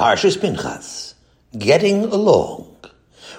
Parshas Pinchas, getting along.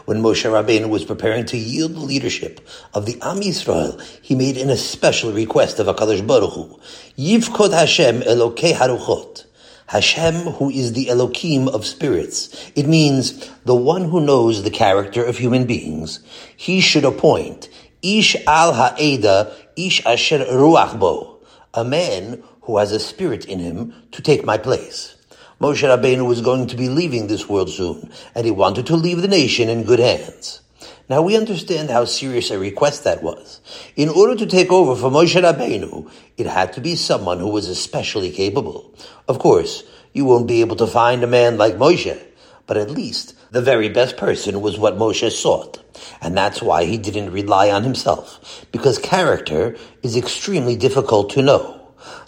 When Moshe Rabbeinu was preparing to yield the leadership of the Am Yisrael, he made an especial request of HaKadosh Baruch Hu, Yifkod Hashem Elokei Haruchot. Hashem, who is the Elohim of spirits. It means the one who knows the character of human beings. He should appoint Ish al ha'eda, Ish asher ruach bo, a man who has a spirit in him to take my place. Moshe Rabbeinu was going to be leaving this world soon, and he wanted to leave the nation in good hands. Now we understand how serious a request that was. In order to take over for Moshe Rabbeinu, it had to be someone who was especially capable. Of course, you won't be able to find a man like Moshe, but at least the very best person was what Moshe sought. And that's why he didn't rely on himself, because character is extremely difficult to know.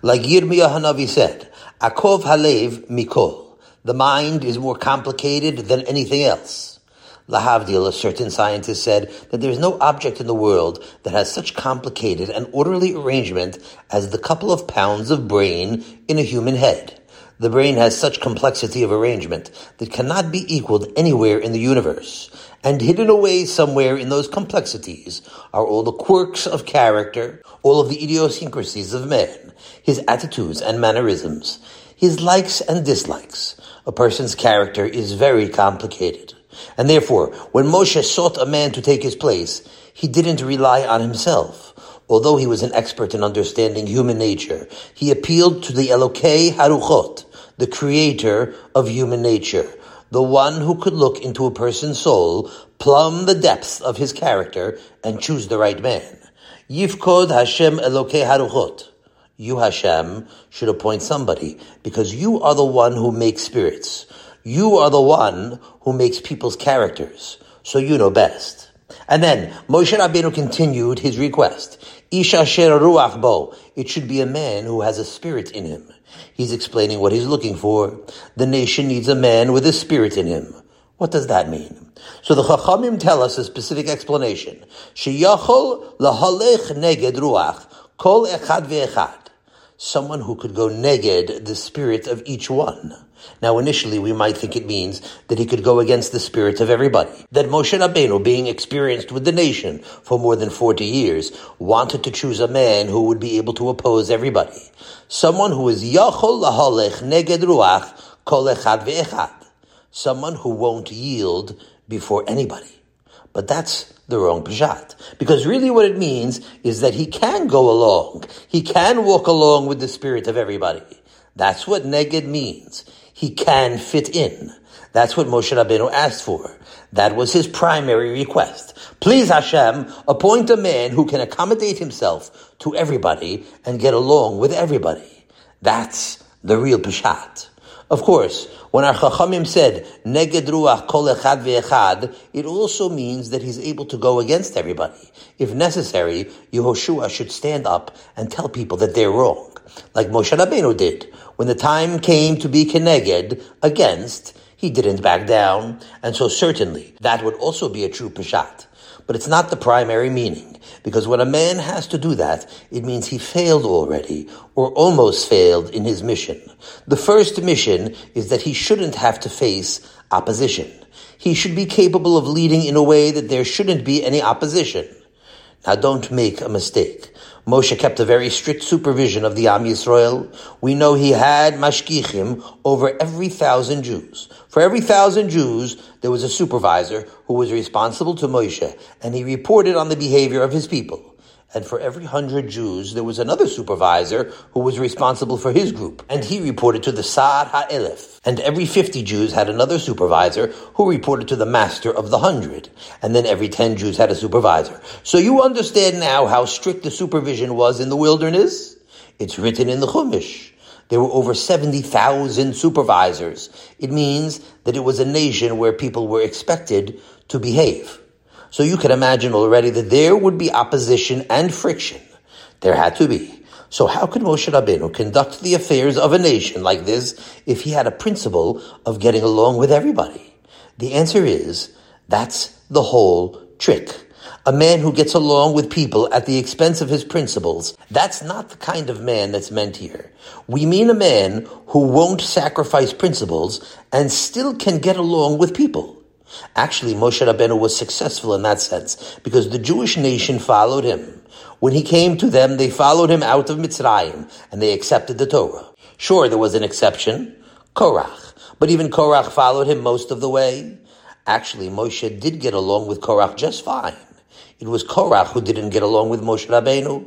Like Yirmiyah Hanavi said, Akov Halev Mikol. The mind is more complicated than anything else. Lahavdil, a certain scientist, said that there is no object in the world that has such complicated and orderly arrangement as the couple of pounds of brain in a human head. The brain has such complexity of arrangement that cannot be equaled anywhere in the universe. And hidden away somewhere in those complexities are all the quirks of character, all of the idiosyncrasies of man, his attitudes and mannerisms, his likes and dislikes. A person's character is very complicated. And therefore, when Moshe sought a man to take his place, he didn't rely on himself. Although he was an expert in understanding human nature, he appealed to the Elokei Haruchot, the creator of human nature, the one who could look into a person's soul, plumb the depths of his character, and choose the right man. Yifkod Hashem Elokei Haruchot. You, Hashem, should appoint somebody, because you are the one who makes spirits. You are the one who makes people's characters, so you know best. And then Moshe Rabbeinu continued his request. Ish asher ruach bo. It should be a man who has a spirit in him. He's explaining what he's looking for. The nation needs a man with a spirit in him. What does that mean? So the Chachamim tell us a specific explanation. Sheyachol lahalech neged ruach kol echad ve'echad. Someone who could go neged the spirit of each one. Now, initially, we might think it means that he could go against the spirits of everybody. That Moshe Rabbeinu, being experienced with the nation for more than 40 years, wanted to choose a man who would be able to oppose everybody. Someone who is Yachol Lahalech Neged Ruach Kol Echad Ve'echad. Someone who won't yield before anybody. But that's the wrong pshat. Because really what it means is that he can go along. He can walk along with the spirit of everybody. That's what neged means he can fit in. That's what Moshe Rabbeinu asked for. That was his primary request. Please Hashem, appoint a man who can accommodate himself to everybody and get along with everybody. That's the real Peshat. Of course, when our Chachamim said, Neged Ruach Kol Echad Ve'echad, it also means that he's able to go against everybody. If necessary, Yehoshua should stand up and tell people that they're wrong, like Moshe Rabbeinu did. When the time came to be Keneged, against, he didn't back down, and so certainly that would also be a true Peshat. But it's not the primary meaning, because when a man has to do that, it means he failed already, or almost failed in his mission. The first mission is that he shouldn't have to face opposition. He should be capable of leading in a way that there shouldn't be any opposition. Now don't make a mistake. Moshe kept a very strict supervision of the Am Yisrael. We know he had mashgichim over every thousand Jews. For every thousand Jews, there was a supervisor who was responsible to Moshe, and he reported on the behavior of his people and for every hundred Jews, there was another supervisor who was responsible for his group, and he reported to the Sa'ad Ha'elef. And every fifty Jews had another supervisor who reported to the master of the hundred, and then every ten Jews had a supervisor. So you understand now how strict the supervision was in the wilderness? It's written in the Chumash. There were over 70,000 supervisors. It means that it was a nation where people were expected to behave. So you can imagine already that there would be opposition and friction. There had to be. So how could Moshe Rabbeinu conduct the affairs of a nation like this if he had a principle of getting along with everybody? The answer is, that's the whole trick. A man who gets along with people at the expense of his principles, that's not the kind of man that's meant here. We mean a man who won't sacrifice principles and still can get along with people. Actually, Moshe Rabbeinu was successful in that sense because the Jewish nation followed him. When he came to them, they followed him out of Mitzrayim and they accepted the Torah. Sure, there was an exception, Korach, but even Korach followed him most of the way. Actually, Moshe did get along with Korach just fine. It was Korach who didn't get along with Moshe Rabbeinu,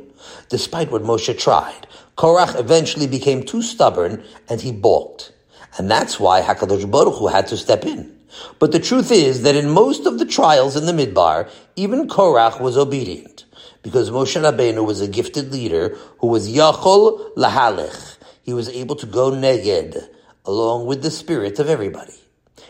despite what Moshe tried. Korach eventually became too stubborn and he balked. And that's why HaKadosh Baruch Hu had to step in. But the truth is that in most of the trials in the Midbar, even Korach was obedient. Because Moshe Rabbeinu was a gifted leader who was Yachol Lahalech. He was able to go neged, along with the spirit of everybody.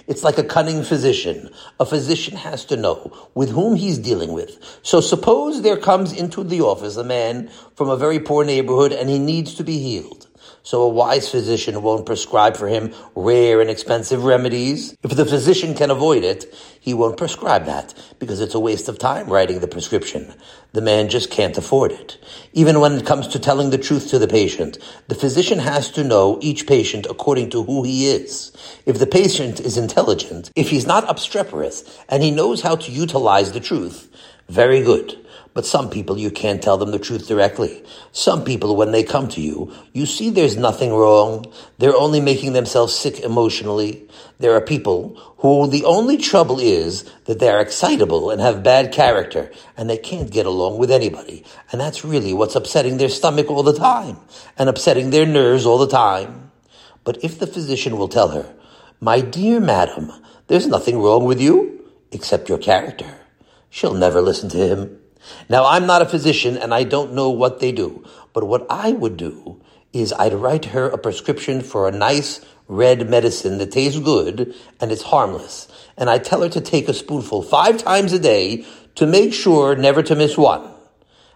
It's like a cunning physician. A physician has to know with whom he's dealing with. So suppose there comes into the office a man from a very poor neighborhood and he needs to be healed. So a wise physician won't prescribe for him rare and expensive remedies. If the physician can avoid it, he won't prescribe that because it's a waste of time writing the prescription. The man just can't afford it. Even when it comes to telling the truth to the patient, the physician has to know each patient according to who he is. If the patient is intelligent, if he's not obstreperous, and he knows how to utilize the truth, very good. But some people, you can't tell them the truth directly. Some people, when they come to you, you see there's nothing wrong. They're only making themselves sick emotionally. There are people who the only trouble is that they're excitable and have bad character and they can't get along with anybody. And that's really what's upsetting their stomach all the time and upsetting their nerves all the time. But if the physician will tell her, my dear madam, there's nothing wrong with you except your character, she'll never listen to him. Now, I'm not a physician and I don't know what they do, but what I would do is I'd write her a prescription for a nice red medicine that tastes good and it's harmless. And I tell her to take a spoonful five times a day to make sure never to miss one.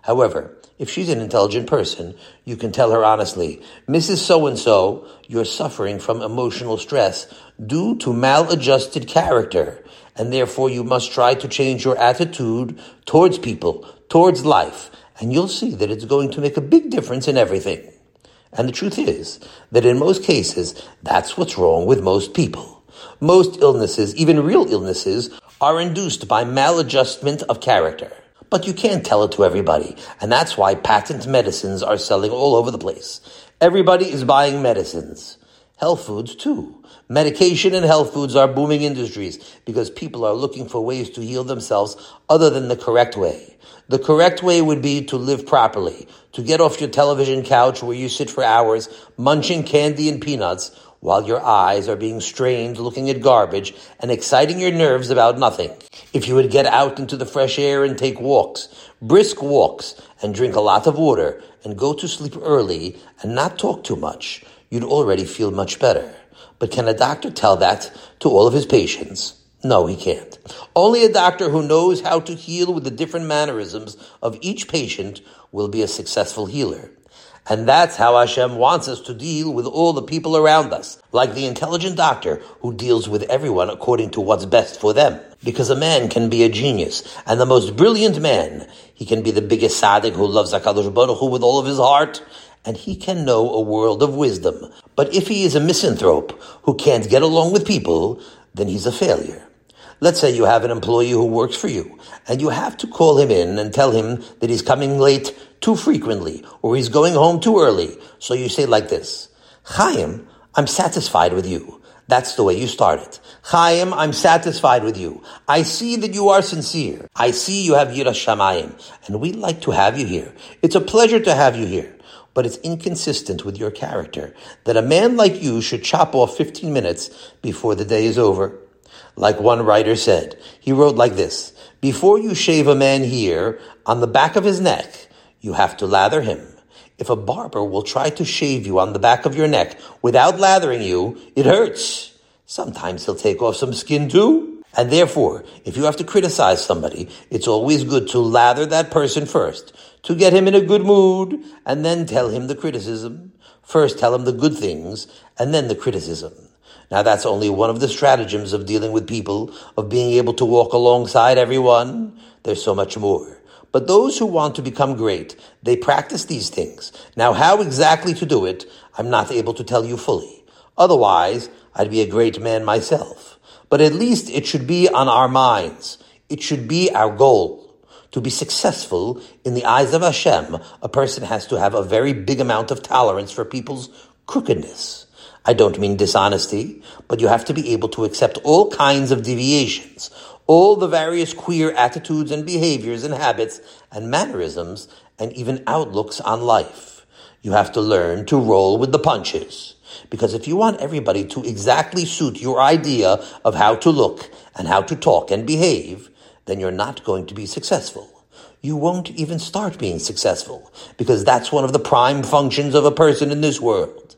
However, if she's an intelligent person, you can tell her honestly, Mrs. So and so, you're suffering from emotional stress due to maladjusted character and therefore you must try to change your attitude towards people, towards life, and you'll see that it's going to make a big difference in everything. And the truth is that in most cases, that's what's wrong with most people. Most illnesses, even real illnesses, are induced by maladjustment of character. But you can't tell it to everybody, and that's why patent medicines are selling all over the place. Everybody is buying medicines. Health foods too. Medication and health foods are booming industries because people are looking for ways to heal themselves other than the correct way. The correct way would be to live properly, to get off your television couch where you sit for hours munching candy and peanuts while your eyes are being strained looking at garbage and exciting your nerves about nothing. If you would get out into the fresh air and take walks, brisk walks, and drink a lot of water, and go to sleep early and not talk too much, you'd already feel much better. But can a doctor tell that to all of his patients? No, he can't. Only a doctor who knows how to heal with the different mannerisms of each patient will be a successful healer. And that's how Hashem wants us to deal with all the people around us, like the intelligent doctor who deals with everyone according to what's best for them. Because a man can be a genius, and the most brilliant man. He can be the biggest tzaddik who loves HaKadosh Baruch Hu with all of his heart, and he can know a world of wisdom. But if he is a misanthrope who can't get along with people, then he's a failure. Let's say you have an employee who works for you, and you have to call him in and tell him that he's coming late too frequently, or he's going home too early. So you say like this, Chaim, I'm satisfied with you. That's the way you start it. Chaim, I'm satisfied with you. I see that you are sincere. I see you have Yiras Shamayim, and we'd like to have you here. It's a pleasure to have you here but it's inconsistent with your character that a man like you should chop off 15 minutes before the day is over. Like one writer said, he wrote like this, before you shave a man here, on the back of his neck, you have to lather him. If a barber will try to shave you on the back of your neck without lathering you, it hurts. Sometimes he'll take off some skin too. And therefore, if you have to criticize somebody, it's always good to lather that person first to get him in a good mood and then tell him the criticism. First tell him the good things and then the criticism. Now that's only one of the stratagems of dealing with people, of being able to walk alongside everyone. There's so much more. But those who want to become great, they practice these things. Now, how exactly to do it, I'm not able to tell you fully. Otherwise, I'd be a great man myself. But at least it should be on our minds. It should be our goal. To be successful in the eyes of Hashem, a person has to have a very big amount of tolerance for people's crookedness. I don't mean dishonesty, but you have to be able to accept all kinds of deviations, all the various queer attitudes and behaviors and habits and mannerisms and even outlooks on life. You have to learn to roll with the punches. Because if you want everybody to exactly suit your idea of how to look and how to talk and behave, then you're not going to be successful. You won't even start being successful because that's one of the prime functions of a person in this world.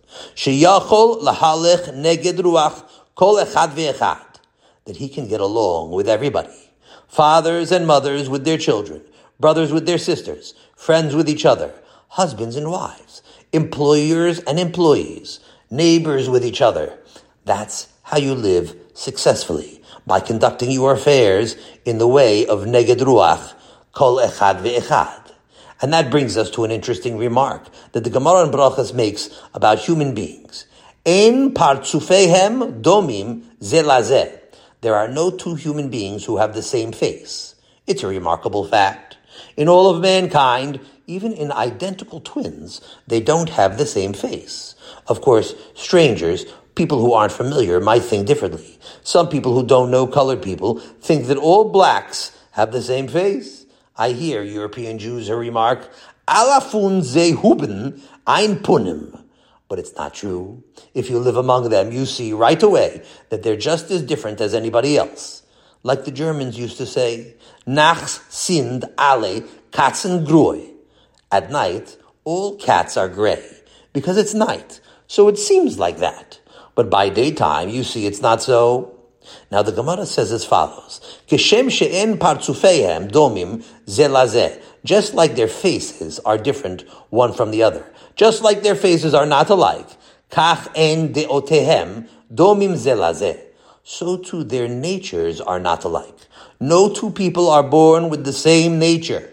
That he can get along with everybody. Fathers and mothers with their children, brothers with their sisters, friends with each other, husbands and wives, employers and employees, neighbors with each other. That's how you live successfully by conducting your affairs in the way of neged ruach, kol echad ve'echad. And that brings us to an interesting remark that the Gemara in Brachos makes about human beings. En partsufehem domim zelazeh. There are no two human beings who have the same face. It's a remarkable fact. In all of mankind, even in identical twins, they don't have the same face. Of course, strangers people who aren't familiar might think differently. Some people who don't know colored people think that all blacks have the same face. I hear European Jews who remark, Alafun zehuben ein punim. But it's not true. If you live among them, you see right away that they're just as different as anybody else. Like the Germans used to say, Nachts sind alle Katzen groi. At night, all cats are gray, because it's night, so it seems like that. But by daytime, you see it's not so. Now the Gemara says as follows: Kishem she'en partzufeihem domim zelazeh. Just like their faces are different one from the other, just like their faces are not alike. Kach en deotehem domim zelazeh. So too their natures are not alike. No two people are born with the same nature.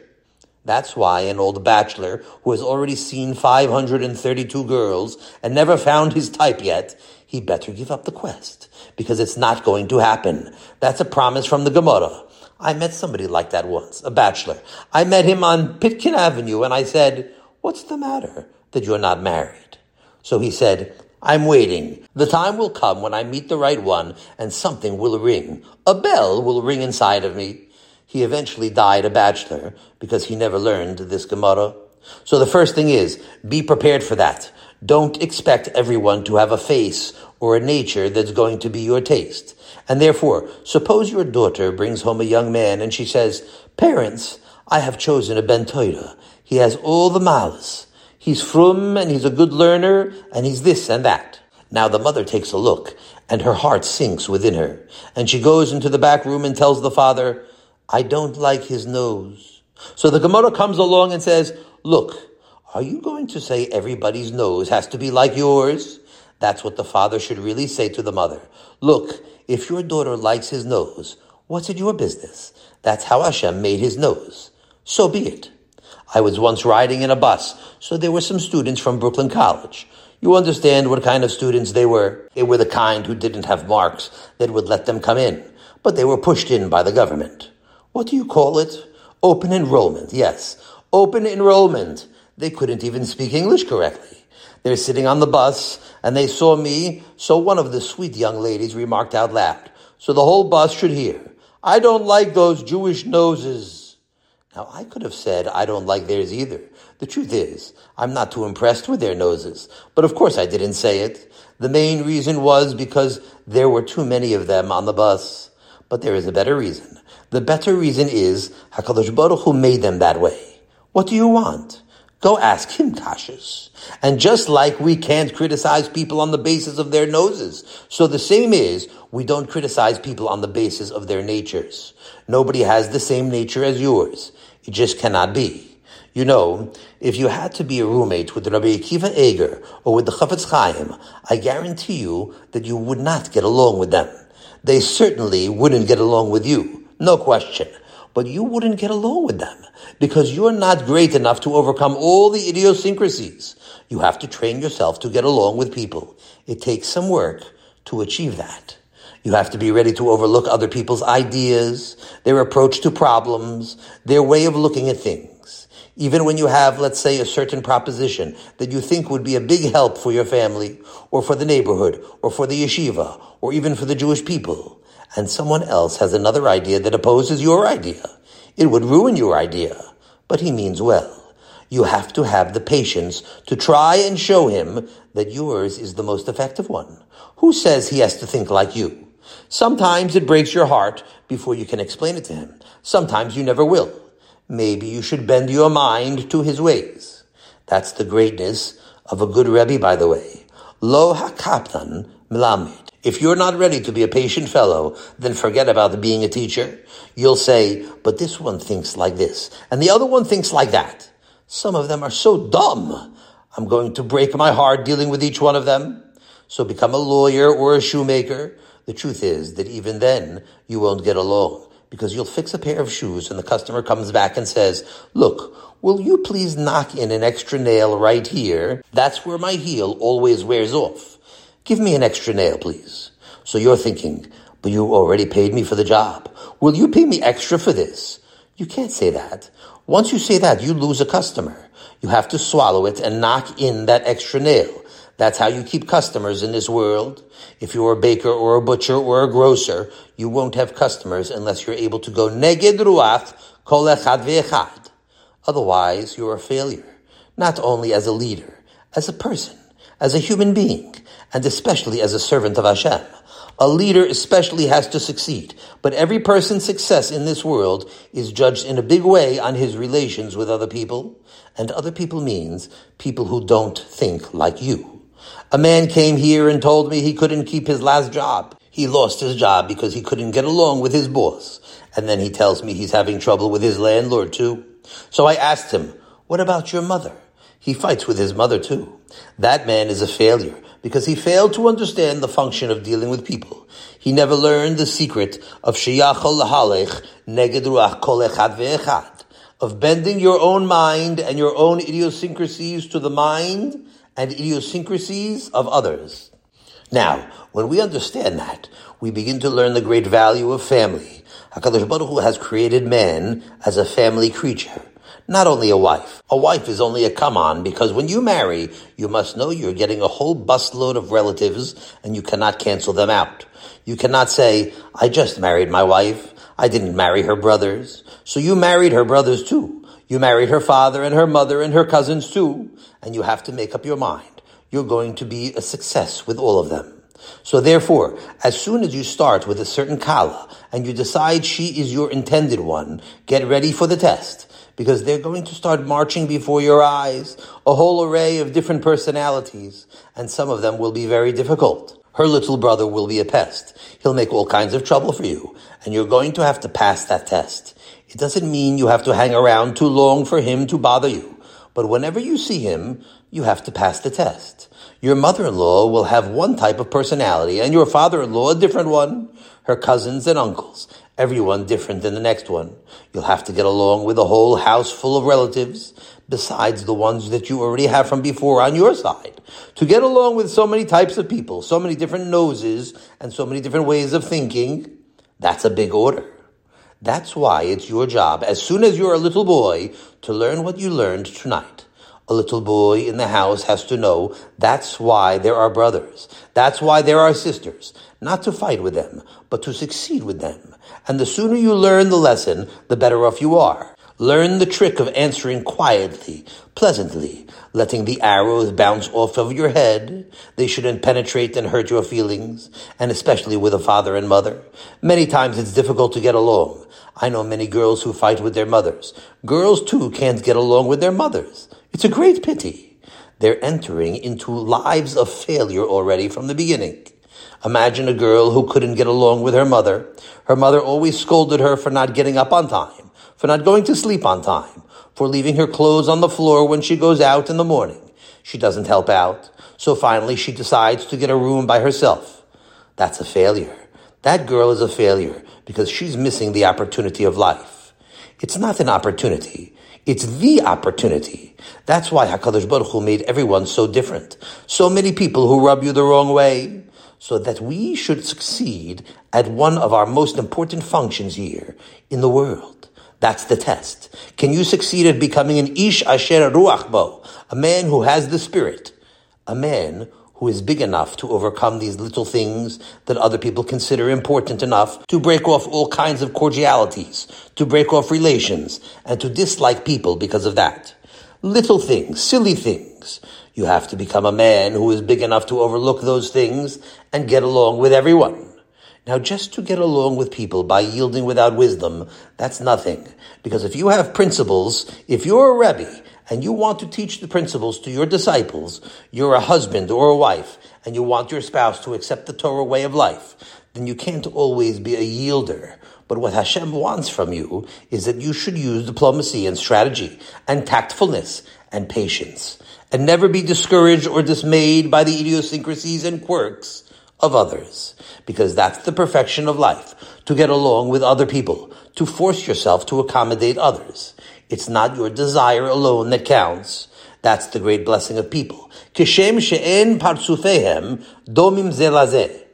That's why an old bachelor who has already seen 532 girls and never found his type yet, he better give up the quest because it's not going to happen. That's a promise from the Gemara. I met somebody like that once, a bachelor. I met him on Pitkin Avenue and I said, what's the matter that you're not married? So he said, I'm waiting. The time will come when I meet the right one and something will ring. A bell will ring inside of me. He eventually died a bachelor because he never learned this Gemara. So the first thing is, be prepared for that. Don't expect everyone to have a face or a nature that's going to be your taste. And therefore, suppose your daughter brings home a young man and she says, Parents, I have chosen a Ben. He has all the malice. He's frum and he's a good learner and he's this and that. Now the mother takes a look and her heart sinks within her. And she goes into the back room and tells the father, I don't like his nose. So the Gemara comes along and says, Look, are you going to say everybody's nose has to be like yours? That's what the father should really say to the mother. Look, if your daughter likes his nose, what's it your business? That's how Hashem made his nose. So be it. I was once riding in a bus, so there were some students from Brooklyn College. You understand what kind of students they were. They were the kind who didn't have marks that would let them come in, but they were pushed in by the government. What do you call it? Open enrollment, yes. Open enrollment. They couldn't even speak English correctly. They're sitting on the bus and they saw me, so one of the sweet young ladies remarked out loud, so the whole bus should hear, I don't like those Jewish noses. Now I could have said I don't like theirs either. The truth is, I'm not too impressed with their noses. But of course I didn't say it. The main reason was because there were too many of them on the bus. But there is a better reason. The better reason is HaKadosh Baruch Hu made them that way. What do you want? Go ask him kashas. And just like we can't criticize people on the basis of their noses, so the same is, we don't criticize people on the basis of their natures. Nobody has the same nature as yours. It just cannot be. You know, if you had to be a roommate with Rabbi Akiva Eger or with the Chafetz Chaim, I guarantee you that you would not get along with them. They certainly wouldn't get along with you. No question. but you wouldn't get along with them because you're not great enough to overcome all the idiosyncrasies. You have to train yourself to get along with people. It takes some work to achieve that. You have to be ready to overlook other people's ideas, their approach to problems, their way of looking at things. Even when you have, let's say, a certain proposition that you think would be a big help for your family, or for the neighborhood, or for the yeshiva, or even for the Jewish people, and someone else has another idea that opposes your idea. It would ruin your idea, but he means well. You have to have the patience to try and show him that yours is the most effective one. Who says he has to think like you? Sometimes it breaks your heart before you can explain it to him. Sometimes you never will. Maybe you should bend your mind to his ways. That's the greatness of a good Rebbe, by the way. Lo hakapdan If you're not ready to be a patient fellow, then forget about being a teacher. You'll say, but this one thinks like this, and the other one thinks like that. Some of them are so dumb. I'm going to break my heart dealing with each one of them. So become a lawyer or a shoemaker the truth is that even then you won't get along because you'll fix a pair of shoes and the customer comes back and says, look, will you please knock in an extra nail right here? That's where my heel always wears off. Give me an extra nail, please. So you're thinking, but you already paid me for the job. Will you pay me extra for this? You can't say that. Once you say that, you lose a customer. You have to swallow it and knock in that extra nail. That's how you keep customers in this world. If you're a baker or a butcher or a grocer, you won't have customers unless you're able to go neged ruach kol echad ve'echad. Otherwise, you're a failure. Not only as a leader, as a person, as a human being, and especially as a servant of Hashem. A leader especially has to succeed, but every person's success in this world is judged in a big way on his relations with other people, and other people means people who don't think like you. A man came here and told me he couldn't keep his last job. He lost his job because he couldn't get along with his boss. And then he tells me he's having trouble with his landlord too. So I asked him, what about your mother? He fights with his mother too. That man is a failure because he failed to understand the function of dealing with people. He never learned the secret of sheyachol lahalech neged ruach kol of bending your own mind and your own idiosyncrasies to the mind and idiosyncrasies of others. Now, when we understand that, we begin to learn the great value of family. HaKadosh Baruch Hu has created man as a family creature, not only a wife. A wife is only a come on because when you marry, you must know you're getting a whole busload of relatives and you cannot cancel them out. You cannot say, I just married my wife. I didn't marry her brothers. So you married her brothers too. You married her father and her mother and her cousins too, and you have to make up your mind. You're going to be a success with all of them. So therefore, as soon as you start with a certain kala and you decide she is your intended one, get ready for the test because they're going to start marching before your eyes, a whole array of different personalities, and some of them will be very difficult. Her little brother will be a pest. He'll make all kinds of trouble for you, and you're going to have to pass that test. It doesn't mean you have to hang around too long for him to bother you. But whenever you see him, you have to pass the test. Your mother-in-law will have one type of personality and your father-in-law a different one. Her cousins and uncles, everyone different than the next one. You'll have to get along with a whole house full of relatives, besides the ones that you already have from before on your side. To get along with so many types of people, so many different noses, and so many different ways of thinking, that's a big order. That's why it's your job, as soon as you're a little boy, to learn what you learned tonight. A little boy in the house has to know that's why there are brothers. That's why there are sisters. Not to fight with them, but to succeed with them. And the sooner you learn the lesson, the better off you are. Learn the trick of answering quietly, pleasantly, letting the arrows bounce off of your head. They shouldn't penetrate and hurt your feelings, and especially with a father and mother. Many times it's difficult to get along. I know many girls who fight with their mothers. Girls too can't get along with their mothers. It's a great pity. They're entering into lives of failure already from the beginning. Imagine a girl who couldn't get along with her mother. Her mother always scolded her for not getting up on time for not going to sleep on time, for leaving her clothes on the floor when she goes out in the morning. She doesn't help out, so finally she decides to get a room by herself. That's a failure. That girl is a failure because she's missing the opportunity of life. It's not an opportunity. It's the opportunity. That's why HaKadosh Baruch Hu made everyone so different. So many people who rub you the wrong way. So that we should succeed at one of our most important functions here in the world. That's the test. Can you succeed at becoming an Ish Asher Ruach Bo, a man who has the Spirit, a man who is big enough to overcome these little things that other people consider important enough to break off all kinds of cordialities, to break off relations, and to dislike people because of that. Little things, silly things. You have to become a man who is big enough to overlook those things and get along with everyone. Now, just to get along with people by yielding without wisdom, that's nothing. Because if you have principles, if you're a Rebbe and you want to teach the principles to your disciples, you're a husband or a wife, and you want your spouse to accept the Torah way of life, then you can't always be a yielder. But what Hashem wants from you is that you should use diplomacy and strategy and tactfulness and patience and never be discouraged or dismayed by the idiosyncrasies and quirks of others. Because that's the perfection of life, to get along with other people, to force yourself to accommodate others. It's not your desire alone that counts. That's the great blessing of people. Kishem she'en parsufehem domim zelazeh.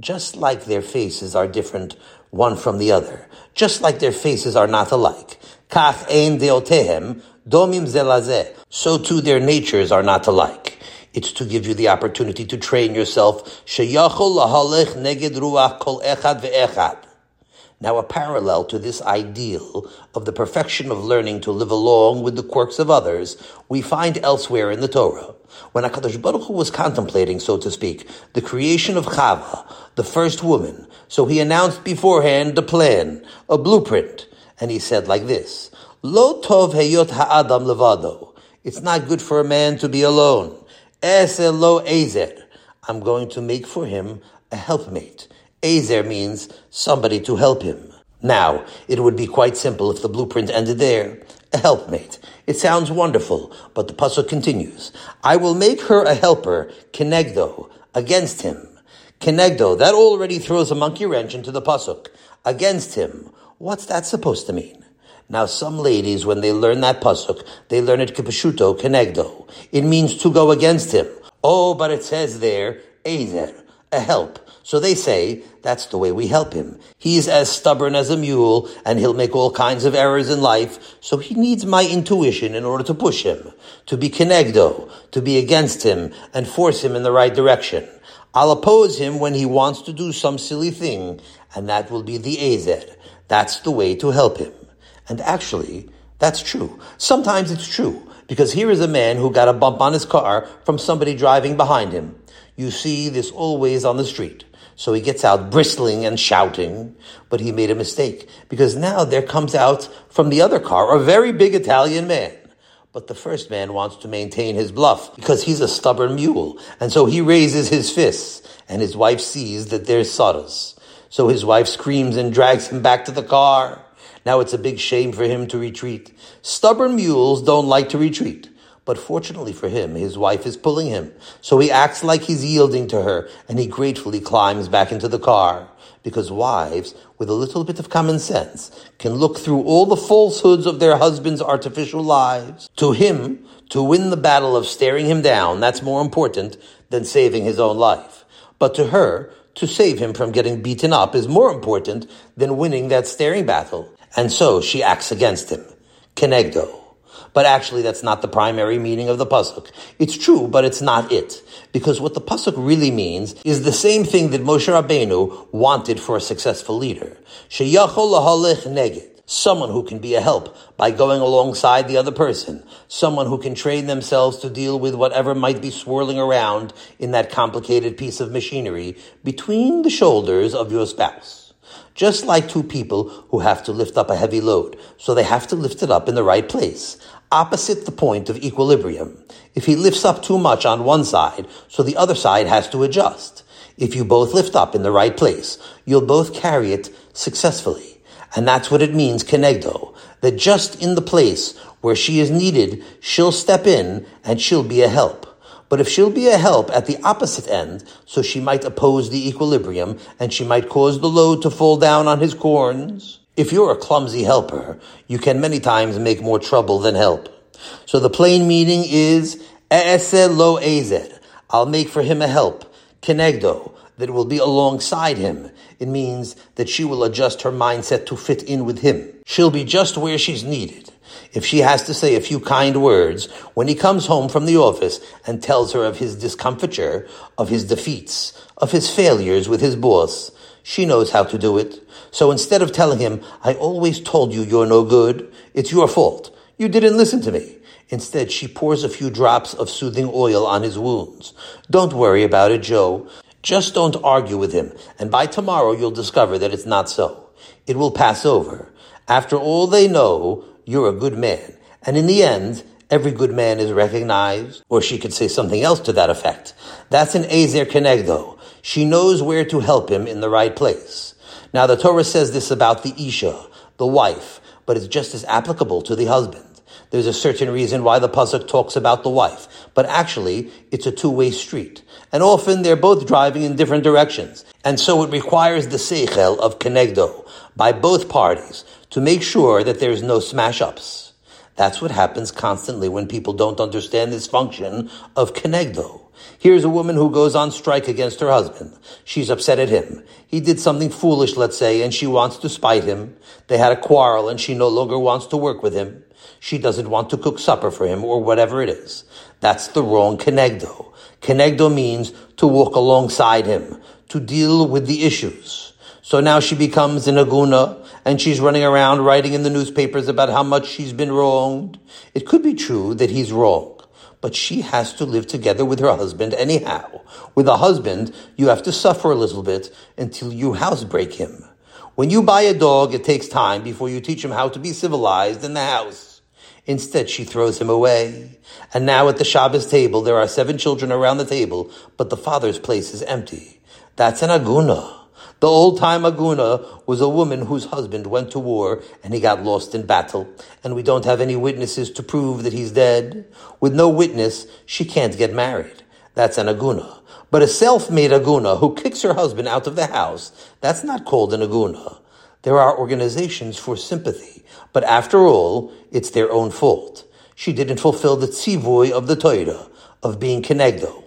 Just like their faces are different one from the other, just like their faces are not alike. Kach ein deotehem domim zelazeh. So too their natures are not alike. It's to give you the opportunity to train yourself. Now, a parallel to this ideal of the perfection of learning to live along with the quirks of others, we find elsewhere in the Torah. When HaKadosh Baruch Hu was contemplating, so to speak, the creation of Chava, the first woman, so he announced beforehand the plan, a blueprint, and he said like this, Lo tov heyot ha'adam levado. It's not good for a man to be alone. Ese lo ezer. I'm going to make for him a helpmate. Ezer means somebody to help him. Now, it would be quite simple if the blueprint ended there. A helpmate. It sounds wonderful, but the pasuk continues. I will make her a helper, kenegdo, against him. Kenegdo, that already throws a monkey wrench into the pasuk. Against him. What's that supposed to mean? Now, some ladies, when they learn that pasuk, they learn it kipashuto, kenegdo. It means to go against him. Oh, but it says there, ezer, a help. So they say, that's the way we help him. He's as stubborn as a mule, and he'll make all kinds of errors in life, so he needs my intuition in order to push him, to be kenegdo, to be against him, and force him in the right direction. I'll oppose him when he wants to do some silly thing, and that will be the ezer. That's the way to help him. And actually, that's true. Sometimes it's true, because here is a man who got a bump on his car from somebody driving behind him. You see this always on the street. So he gets out bristling and shouting, but he made a mistake because now there comes out from the other car a very big Italian man. But the first man wants to maintain his bluff because he's a stubborn mule. And so he raises his fists and his wife sees that there's sawdust. So his wife screams and drags him back to the car. Now it's a big shame for him to retreat. Stubborn mules don't like to retreat. But fortunately for him, his wife is pulling him. So he acts like he's yielding to her, and he gratefully climbs back into the car. Because wives, with a little bit of common sense, can look through all the falsehoods of their husbands' artificial lives. To him, to win the battle of staring him down, that's more important than saving his own life. But to her, to save him from getting beaten up is more important than winning that staring battle. And so she acts against him. Kenegdo. But actually, that's not the primary meaning of the pasuk. It's true, but it's not it. Because what the pasuk really means is the same thing that Moshe Rabbeinu wanted for a successful leader. Someone who can be a help by going alongside the other person. Someone who can train themselves to deal with whatever might be swirling around in that complicated piece of machinery between the shoulders of your spouse. Just like two people who have to lift up a heavy load, so they have to lift it up in the right place opposite the point of equilibrium. If he lifts up too much on one side, so the other side has to adjust. If you both lift up in the right place, you'll both carry it successfully. And that's what it means, kenegdo, that just in the place where she is needed, she'll step in and she'll be a help. But if she'll be a help at the opposite end, so she might oppose the equilibrium and she might cause the load to fall down on his corns, If you're a clumsy helper, you can many times make more trouble than help. So the plain meaning is, E'ese lo ezer. I'll make for him a help, kenegdo, that will be alongside him. It means that she will adjust her mindset to fit in with him. She'll be just where she's needed. If she has to say a few kind words when he comes home from the office and tells her of his discomfiture, of his defeats, of his failures with his boss, she knows how to do it. So instead of telling him, I always told you you're no good, it's your fault. You didn't listen to me. Instead, she pours a few drops of soothing oil on his wounds. Don't worry about it, Joe. Just don't argue with him, and by tomorrow you'll discover that it's not so. It will pass over. After all they know, you're a good man. And in the end, every good man is recognized, or she could say something else to that effect. That's an Ezer Kenegdo. She knows where to help him in the right place. Now the Torah says this about the Isha, the wife, but it's just as applicable to the husband. There's a certain reason why the pasuk talks about the wife, but actually it's a two-way street, and often they're both driving in different directions, and so it requires the seichel of kenegdo by both parties to make sure that there's no smash-ups. That's what happens constantly when people don't understand this function of kenegdo. Here's a woman who goes on strike against her husband. She's upset at him. He did something foolish, let's say, and she wants to spite him. They had a quarrel and she no longer wants to work with him. She doesn't want to cook supper for him or whatever it is. That's the wrong kenegdo. Kenegdo means to walk alongside him, to deal with the issues. So now she becomes an aguna and she's running around writing in the newspapers about how much she's been wronged. It could be true that he's wrong but she has to live together with her husband anyhow. With a husband, you have to suffer a little bit until you housebreak him. When you buy a dog, it takes time before you teach him how to be civilized in the house. Instead, she throws him away. And now at the Shabbos table, there are seven children around the table, but the father's place is empty. That's an aguna. The old time Aguna was a woman whose husband went to war and he got lost in battle, and we don't have any witnesses to prove that he's dead. With no witness, she can't get married. That's an Aguna. But a self-made Aguna who kicks her husband out of the house, that's not called an Aguna. There are organizations for sympathy, but after all, it's their own fault. She didn't fulfill the tzivoy of the Torah, of being kenegdo.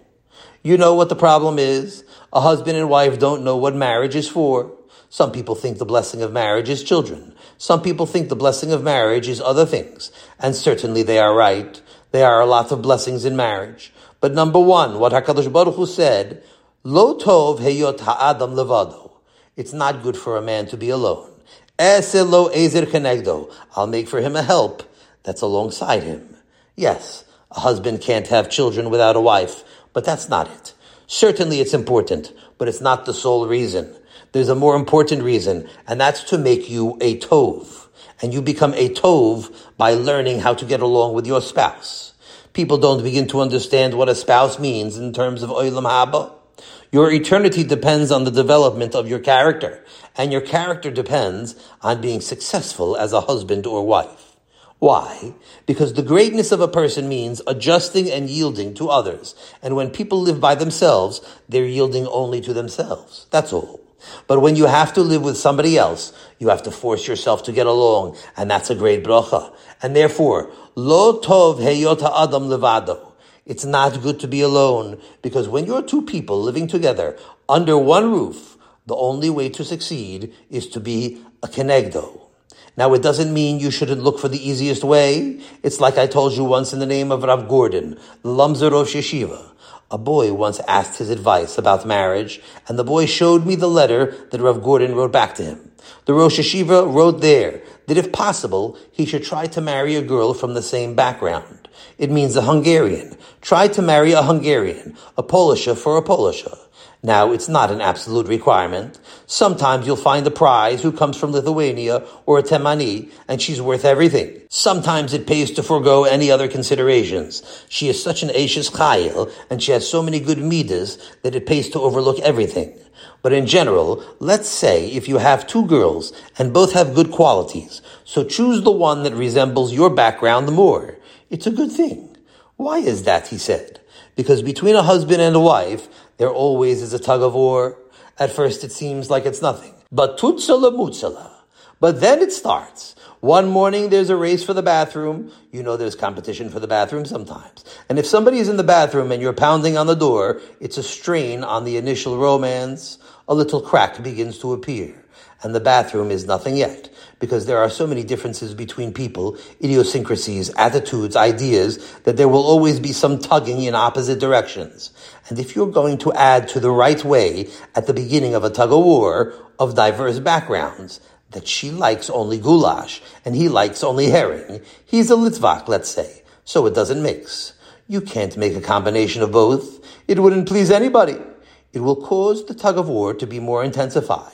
You know what the problem is? A husband and wife don't know what marriage is for. Some people think the blessing of marriage is children. Some people think the blessing of marriage is other things. And certainly they are right. There are a lot of blessings in marriage. But number one, what HaKadosh Baruch Hu said, Lo tov heyot ha'adam levado. It's not good for a man to be alone. Ese lo ezer kenegdo. I'll make for him a help that's alongside him. Yes, a husband can't have children without a wife, but that's not it. Certainly it's important, but it's not the sole reason. There's a more important reason, and that's to make you a tov. And you become a tov by learning how to get along with your spouse. People don't begin to understand what a spouse means in terms of oilam haba. Your eternity depends on the development of your character, and your character depends on being successful as a husband or wife. Why? Because the greatness of a person means adjusting and yielding to others. And when people live by themselves, they're yielding only to themselves. That's all. But when you have to live with somebody else, you have to force yourself to get along, and that's a great bracha. And therefore, lo tov heyota adam levado. It's not good to be alone, because when you're two people living together under one roof, the only way to succeed is to be a kenegdo, now, it doesn't mean you shouldn't look for the easiest way. It's like I told you once in the name of Rav Gordon, Lomzer Rosh Yeshiva. A boy once asked his advice about marriage, and the boy showed me the letter that Rav Gordon wrote back to him. The Rosh Yeshiva wrote there that if possible, he should try to marry a girl from the same background. It means a Hungarian. Try to marry a Hungarian, a Polisha for a Polisha. Now, it's not an absolute requirement. Sometimes you'll find a prize who comes from Lithuania or a Temani, and she's worth everything. Sometimes it pays to forego any other considerations. She is such an Ashes Chayil, and she has so many good midas that it pays to overlook everything. But in general, let's say if you have two girls and both have good qualities, so choose the one that resembles your background the more. It's a good thing. Why is that, he said? Because between a husband and a wife, there always is a tug of war. At first it seems like it's nothing. But tutzala mutzala. But then it starts. One morning there's a race for the bathroom. You know there's competition for the bathroom sometimes. And if somebody is in the bathroom and you're pounding on the door, it's a strain on the initial romance. A little crack begins to appear. And the bathroom is nothing yet because there are so many differences between people, idiosyncrasies, attitudes, ideas, that there will always be some tugging in opposite directions. And if you're going to add to the right way at the beginning of a tug of war of diverse backgrounds, that she likes only goulash and he likes only herring. He's a Litvak, let's say, so it doesn't mix. You can't make a combination of both. It wouldn't please anybody. It will cause the tug of war to be more intensified.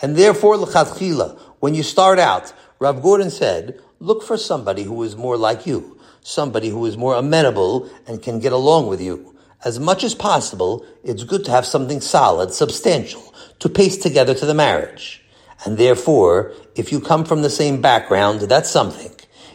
And therefore, l'chadchila, when you start out, Rav Gordon said, look for somebody who is more like you, somebody who is more amenable and can get along with you. As much as possible, it's good to have something solid, substantial, to paste together to the marriage. And therefore, if you come from the same background, that's something.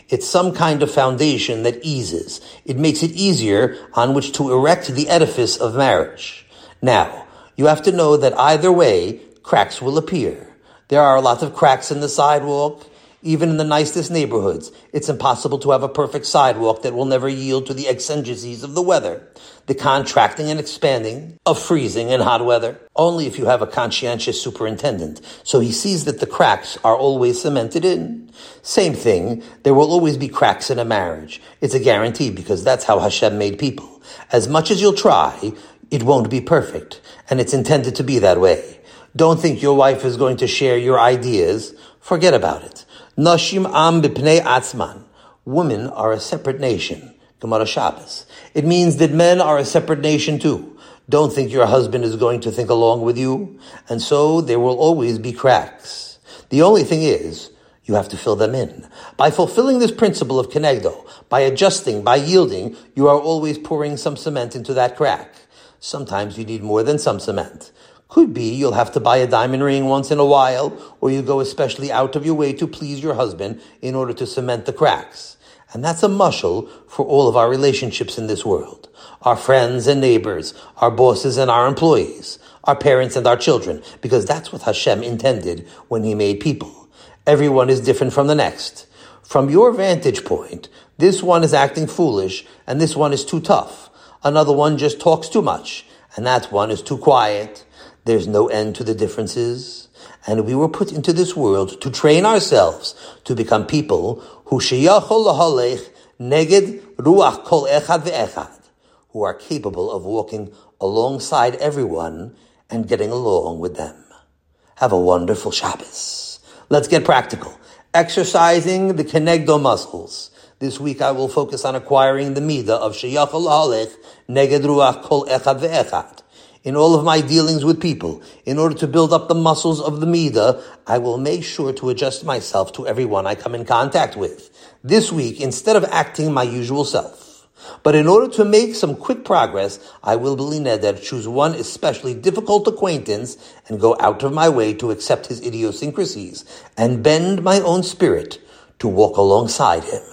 It's some kind of foundation that eases. It makes it easier on which to erect the edifice of marriage. Now, you have to know that either way, cracks will appear. There are a lot of cracks in the sidewalk, even in the nicest neighborhoods, it's impossible to have a perfect sidewalk that will never yield to the exigencies of the weather, the contracting and expanding of freezing and hot weather. Only if you have a conscientious superintendent, so he sees that the cracks are always cemented in. Same thing, there will always be cracks in a marriage. It's a guarantee because that's how Hashem made people. As much as you'll try, it won't be perfect, and it's intended to be that way. Don't think your wife is going to share your ideas. Forget about it. Nashim am b'pnei atzman. Women are a separate nation. Gemara Shabbos. It means that men are a separate nation too. Don't think your husband is going to think along with you. And so there will always be cracks. The only thing is, you have to fill them in. By fulfilling this principle of kenegdo, by adjusting, by yielding, you are always pouring some cement into that crack. Sometimes you need more than some cement. Could be you'll have to buy a diamond ring once in a while, or you go especially out of your way to please your husband in order to cement the cracks. And that's a mushal for all of our relationships in this world. Our friends and neighbors, our bosses and our employees, our parents and our children, because that's what Hashem intended when He made people. Everyone is different from the next. From your vantage point, this one is acting foolish and this one is too tough. Another one just talks too much and that one is too quiet. There's no end to the differences. And we were put into this world to train ourselves to become people who neged ruach kol echad ve'echad, who are capable of walking alongside everyone and getting along with them. Have a wonderful Shabbos. Let's get practical. Exercising the kenegdo muscles. This week I will focus on acquiring the midah of sheyachol neged ruach kol echad ve'echad in all of my dealings with people, in order to build up the muscles of the midah, I will make sure to adjust myself to everyone I come in contact with. This week, instead of acting my usual self. But in order to make some quick progress, I will bli neder choose one especially difficult acquaintance and go out of my way to accept his idiosyncrasies and bend my own spirit to walk alongside him.